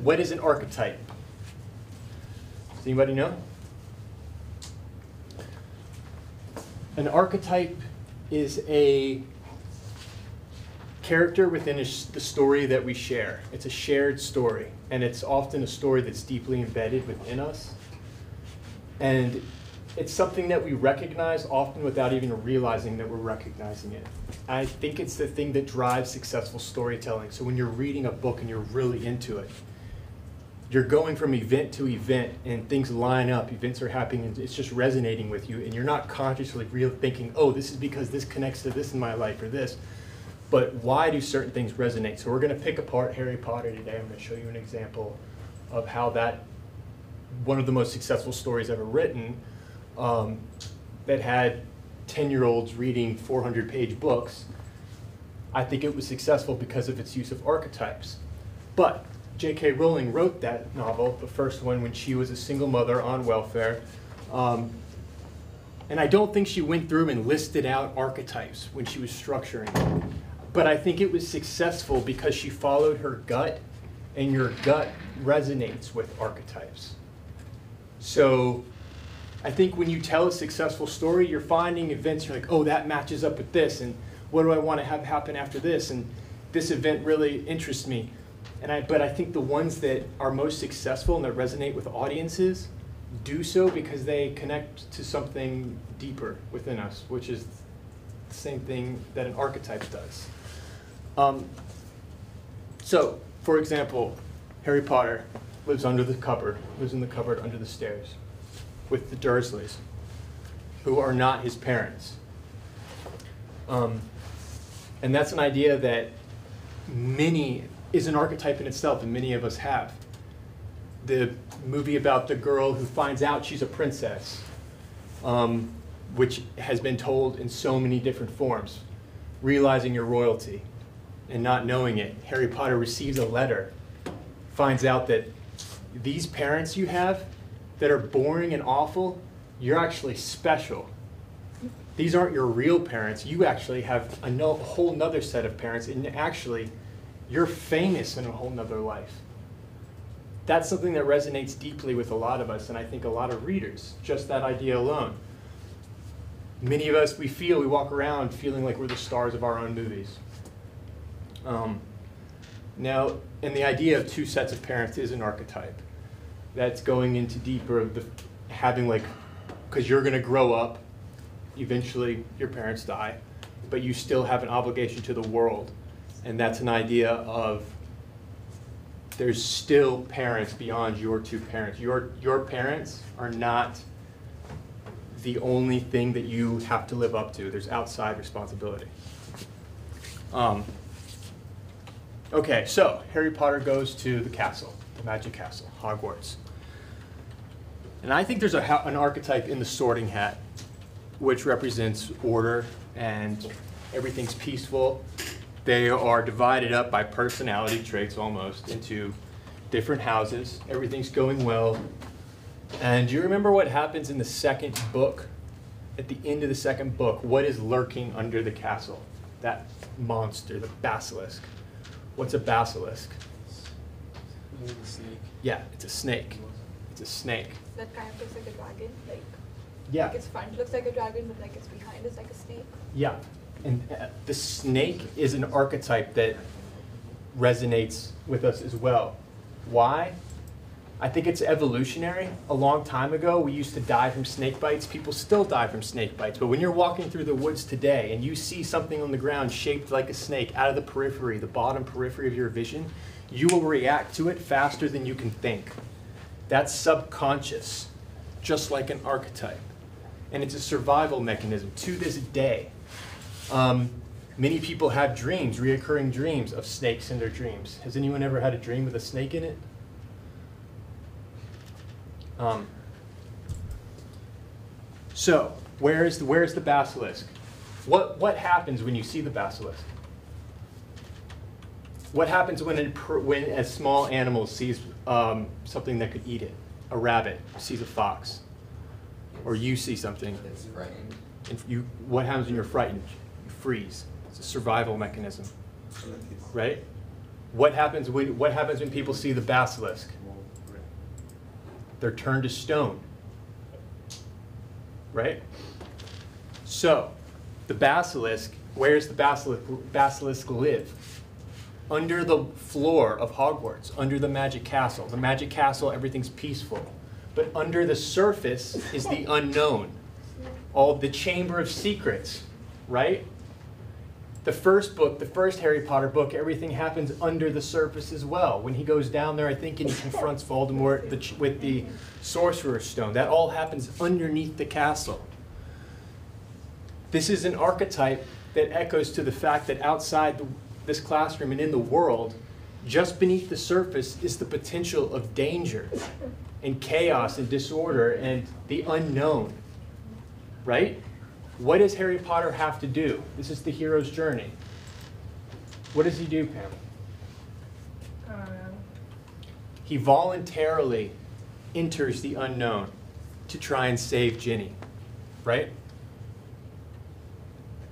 what is an archetype? Does anybody know? An archetype is a character within a the story that we share. It's a shared story, and it's often a story that's deeply embedded within us. And it's something that we recognize often without even realizing that we're recognizing it. I think it's the thing that drives successful storytelling. So when you're reading a book and you're really into it, you're going from event to event and things line up, events are happening, it's just resonating with you, and you're not consciously real thinking, oh, this is because this connects to this in my life or this. But why do certain things resonate? So we're going to pick apart Harry Potter today. I'm going to show you an example of how that one of the most successful stories ever written um, that had 10 year olds reading 400 page books. I think it was successful because of its use of archetypes. But J.K. Rowling wrote that novel, the first one, when she was a single mother on welfare. Um, and I don't think she went through and listed out archetypes when she was structuring it. But I think it was successful because she followed her gut, and your gut resonates with archetypes. So I think when you tell a successful story, you're finding events, you're like, oh, that matches up with this, and what do I want to have happen after this? And this event really interests me. And I, but I think the ones that are most successful and that resonate with audiences do so because they connect to something deeper within us, which is the same thing that an archetype does. Um, so, for example, Harry Potter lives under the cupboard, lives in the cupboard under the stairs with the Dursleys, who are not his parents. Um, and that's an idea that many is an archetype in itself, and many of us have. The movie about the girl who finds out she's a princess, um, which has been told in so many different forms. Realizing your royalty and not knowing it. Harry Potter receives a letter, finds out that these parents you have that are boring and awful, you're actually special. These aren't your real parents. You actually have a, no, whole nother set of parents, and actually, you're famous in a whole nother life. That's something that resonates deeply with a lot of us, and I think a lot of readers, just that idea alone. Many of us, we feel, we walk around feeling like we're the stars of our own movies. Um, now, and the idea of two sets of parents is an archetype. That's going into deeper of the having like, because you're going to grow up, eventually your parents die, but you still have an obligation to the world. And that's an idea of there's still parents beyond your two parents. Your, your parents are not the only thing that you have to live up to. There's outside responsibility. Um, Okay, so Harry Potter goes to the castle, the magic castle, Hogwarts. And I think there's a, an archetype in the sorting hat, which represents order and everything's peaceful. They are divided up by personality traits almost into different houses. Everything's going well. And do you remember what happens in the second book? At the end of the second book, what is lurking under the castle? That monster, the basilisk. What's a basilisk? a snake. Yeah, it's a snake. It's a snake. That kind of looks like a dragon, like. Yeah. Like its front looks like a dragon, but like its behind is like a snake. Yeah, and uh, the snake is an archetype that resonates with us as well. Why? I think it's evolutionary. A long time ago, we used to die from snake bites. People still die from snake bites. But when you're walking through the woods today and you see something on the ground shaped like a snake out of the periphery, the bottom periphery of your vision, you will react to it faster than you can think. That's subconscious, just like an archetype. And it's a survival mechanism to this day. Um, many people have dreams, reoccurring dreams of snakes in their dreams. Has anyone ever had a dream with a snake in it? Um, so, where is the, where is the basilisk? What, what happens when you see the basilisk? What happens when, a, when a small animal sees um, something that could eat it? A rabbit sees a fox, or you see something. It's frightened. And you, what happens when you're frightened? Freeze. It's a survival mechanism, right? What happens when, what happens when people see the basilisk? They're turned to stone. Right? So, the basilisk, where's the basilisk, basilisk live? Under the floor of Hogwarts, under the magic castle. The magic castle, everything's peaceful. But under the surface is the unknown. All the Chamber of Secrets, right? The first book, the first Harry Potter book, everything happens under the surface as well. When he goes down there, I think, and he confronts Voldemort the with the Sorcerer's Stone, that all happens underneath the castle. This is an archetype that echoes to the fact that outside the, this classroom and in the world, just beneath the surface is the potential of danger and chaos and disorder and the unknown. Right? What does Harry Potter have to do? This is the hero's journey. What does he do, Pam? I don't know. He voluntarily enters the unknown to try and save Ginny, right?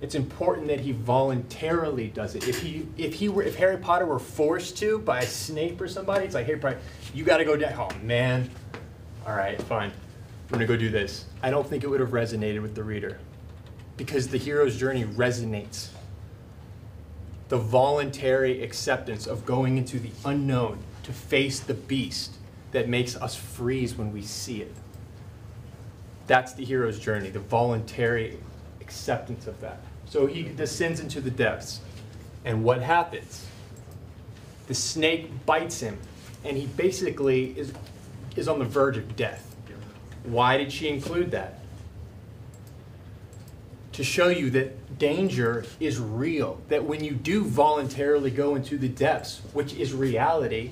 It's important that he voluntarily does it. If he, if he were, if Harry Potter were forced to by Snape or somebody, it's like Harry Potter, you got to go down. Oh man, all right, fine, I'm gonna go do this. I don't think it would have resonated with the reader, because the hero's journey resonates. The voluntary acceptance of going into the unknown to face the beast that makes us freeze when we see it. That's the hero's journey, the voluntary acceptance of that. So he descends into the depths. And what happens? The snake bites him, and he basically is, is on the verge of death. Why did she include that? To show you that danger is real, that when you do voluntarily go into the depths, which is reality,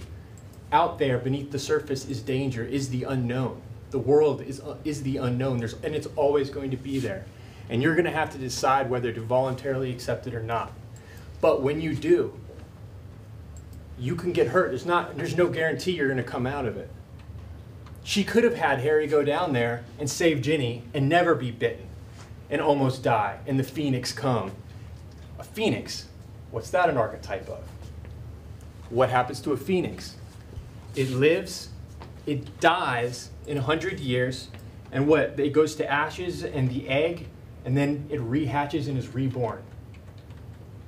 out there beneath the surface is danger, is the unknown. The world is, uh, is the unknown, There's, and it's always going to be there. And you're going to have to decide whether to voluntarily accept it or not. But when you do, you can get hurt. There's, not, there's no guarantee you're going to come out of it. She could have had Harry go down there and save Ginny and never be bitten and almost die, and the phoenix come. A phoenix, what's that an archetype of? What happens to a phoenix? It lives, it dies in a hundred years, and what? It goes to ashes and the egg, and then it rehatches and is reborn.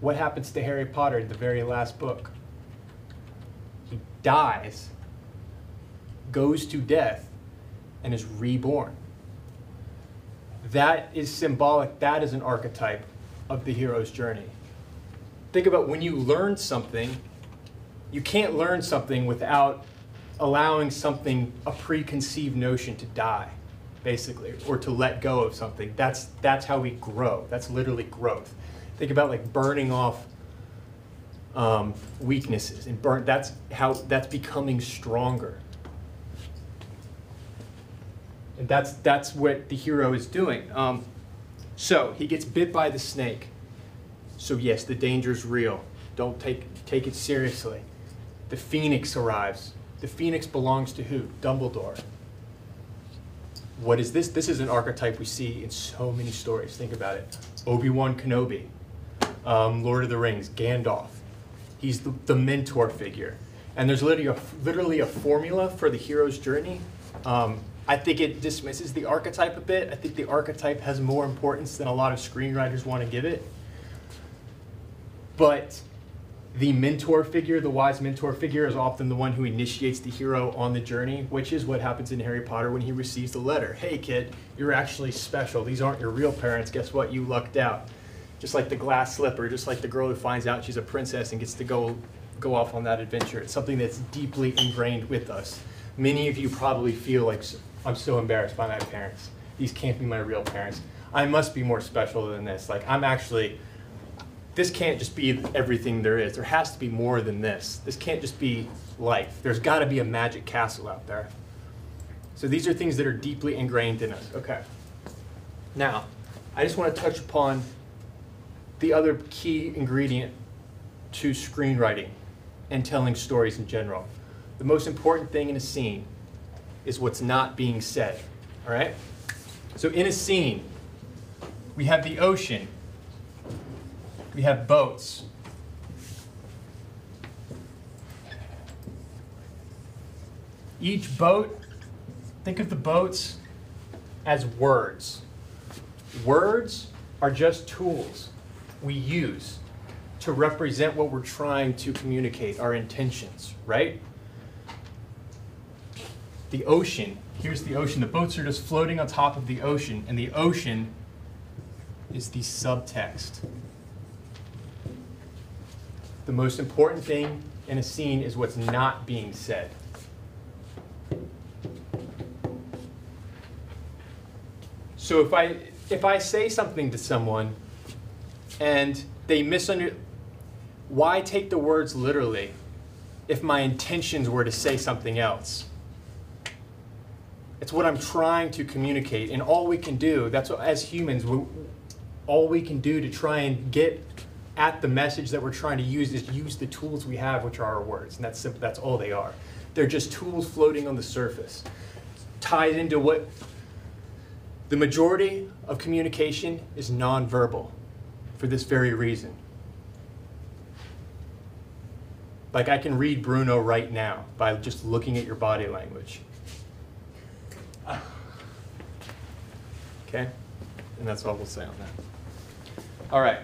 What happens to Harry Potter in the very last book? He dies, goes to death, and is reborn. That is symbolic, that is an archetype of the hero's journey. Think about when you learn something, you can't learn something without allowing something, a preconceived notion to die, basically, or to let go of something. That's, that's how we grow. That's literally growth. Think about like burning off um, weaknesses and burn, that's how, that's becoming stronger. And that's, that's what the hero is doing. Um, so he gets bit by the snake. So yes, the danger's real. Don't take, take it seriously. The phoenix arrives. The phoenix belongs to who? Dumbledore. What is this? This is an archetype we see in so many stories. Think about it. Obi-Wan Kenobi, um, Lord of the Rings, Gandalf. He's the, the mentor figure. And there's literally a, literally a formula for the hero's journey. Um, I think it dismisses the archetype a bit. I think the archetype has more importance than a lot of screenwriters want to give it. But the mentor figure, the wise mentor figure, is often the one who initiates the hero on the journey, which is what happens in Harry Potter when he receives the letter. Hey, kid, you're actually special. These aren't your real parents. Guess what? You lucked out. Just like the glass slipper, just like the girl who finds out she's a princess and gets to go, go off on that adventure. It's something that's deeply ingrained with us. Many of you probably feel like, I'm so embarrassed by my parents. These can't be my real parents. I must be more special than this. Like, I'm actually this can't just be everything there is. There has to be more than this. This can't just be life. There's got to be a magic castle out there. So these are things that are deeply ingrained in us. Okay. Now, I just want to touch upon the other key ingredient to screenwriting and telling stories in general. The most important thing in a scene is what's not being said. All right? So in a scene, we have the ocean we have boats. Each boat, think of the boats as words. Words are just tools we use to represent what we're trying to communicate, our intentions, right? The ocean, here's the ocean. The boats are just floating on top of the ocean, and the ocean is the subtext. The most important thing in a scene is what's not being said. So if I if I say something to someone and they misunderstand, why take the words literally if my intentions were to say something else? It's what I'm trying to communicate and all we can do that's what, as humans we, all we can do to try and get at the message that we're trying to use is use the tools we have which are our words and that's simple that's all they are. They're just tools floating on the surface. Tied into what the majority of communication is nonverbal for this very reason. Like I can read Bruno right now by just looking at your body language. Okay? And that's all we'll say on that. All right.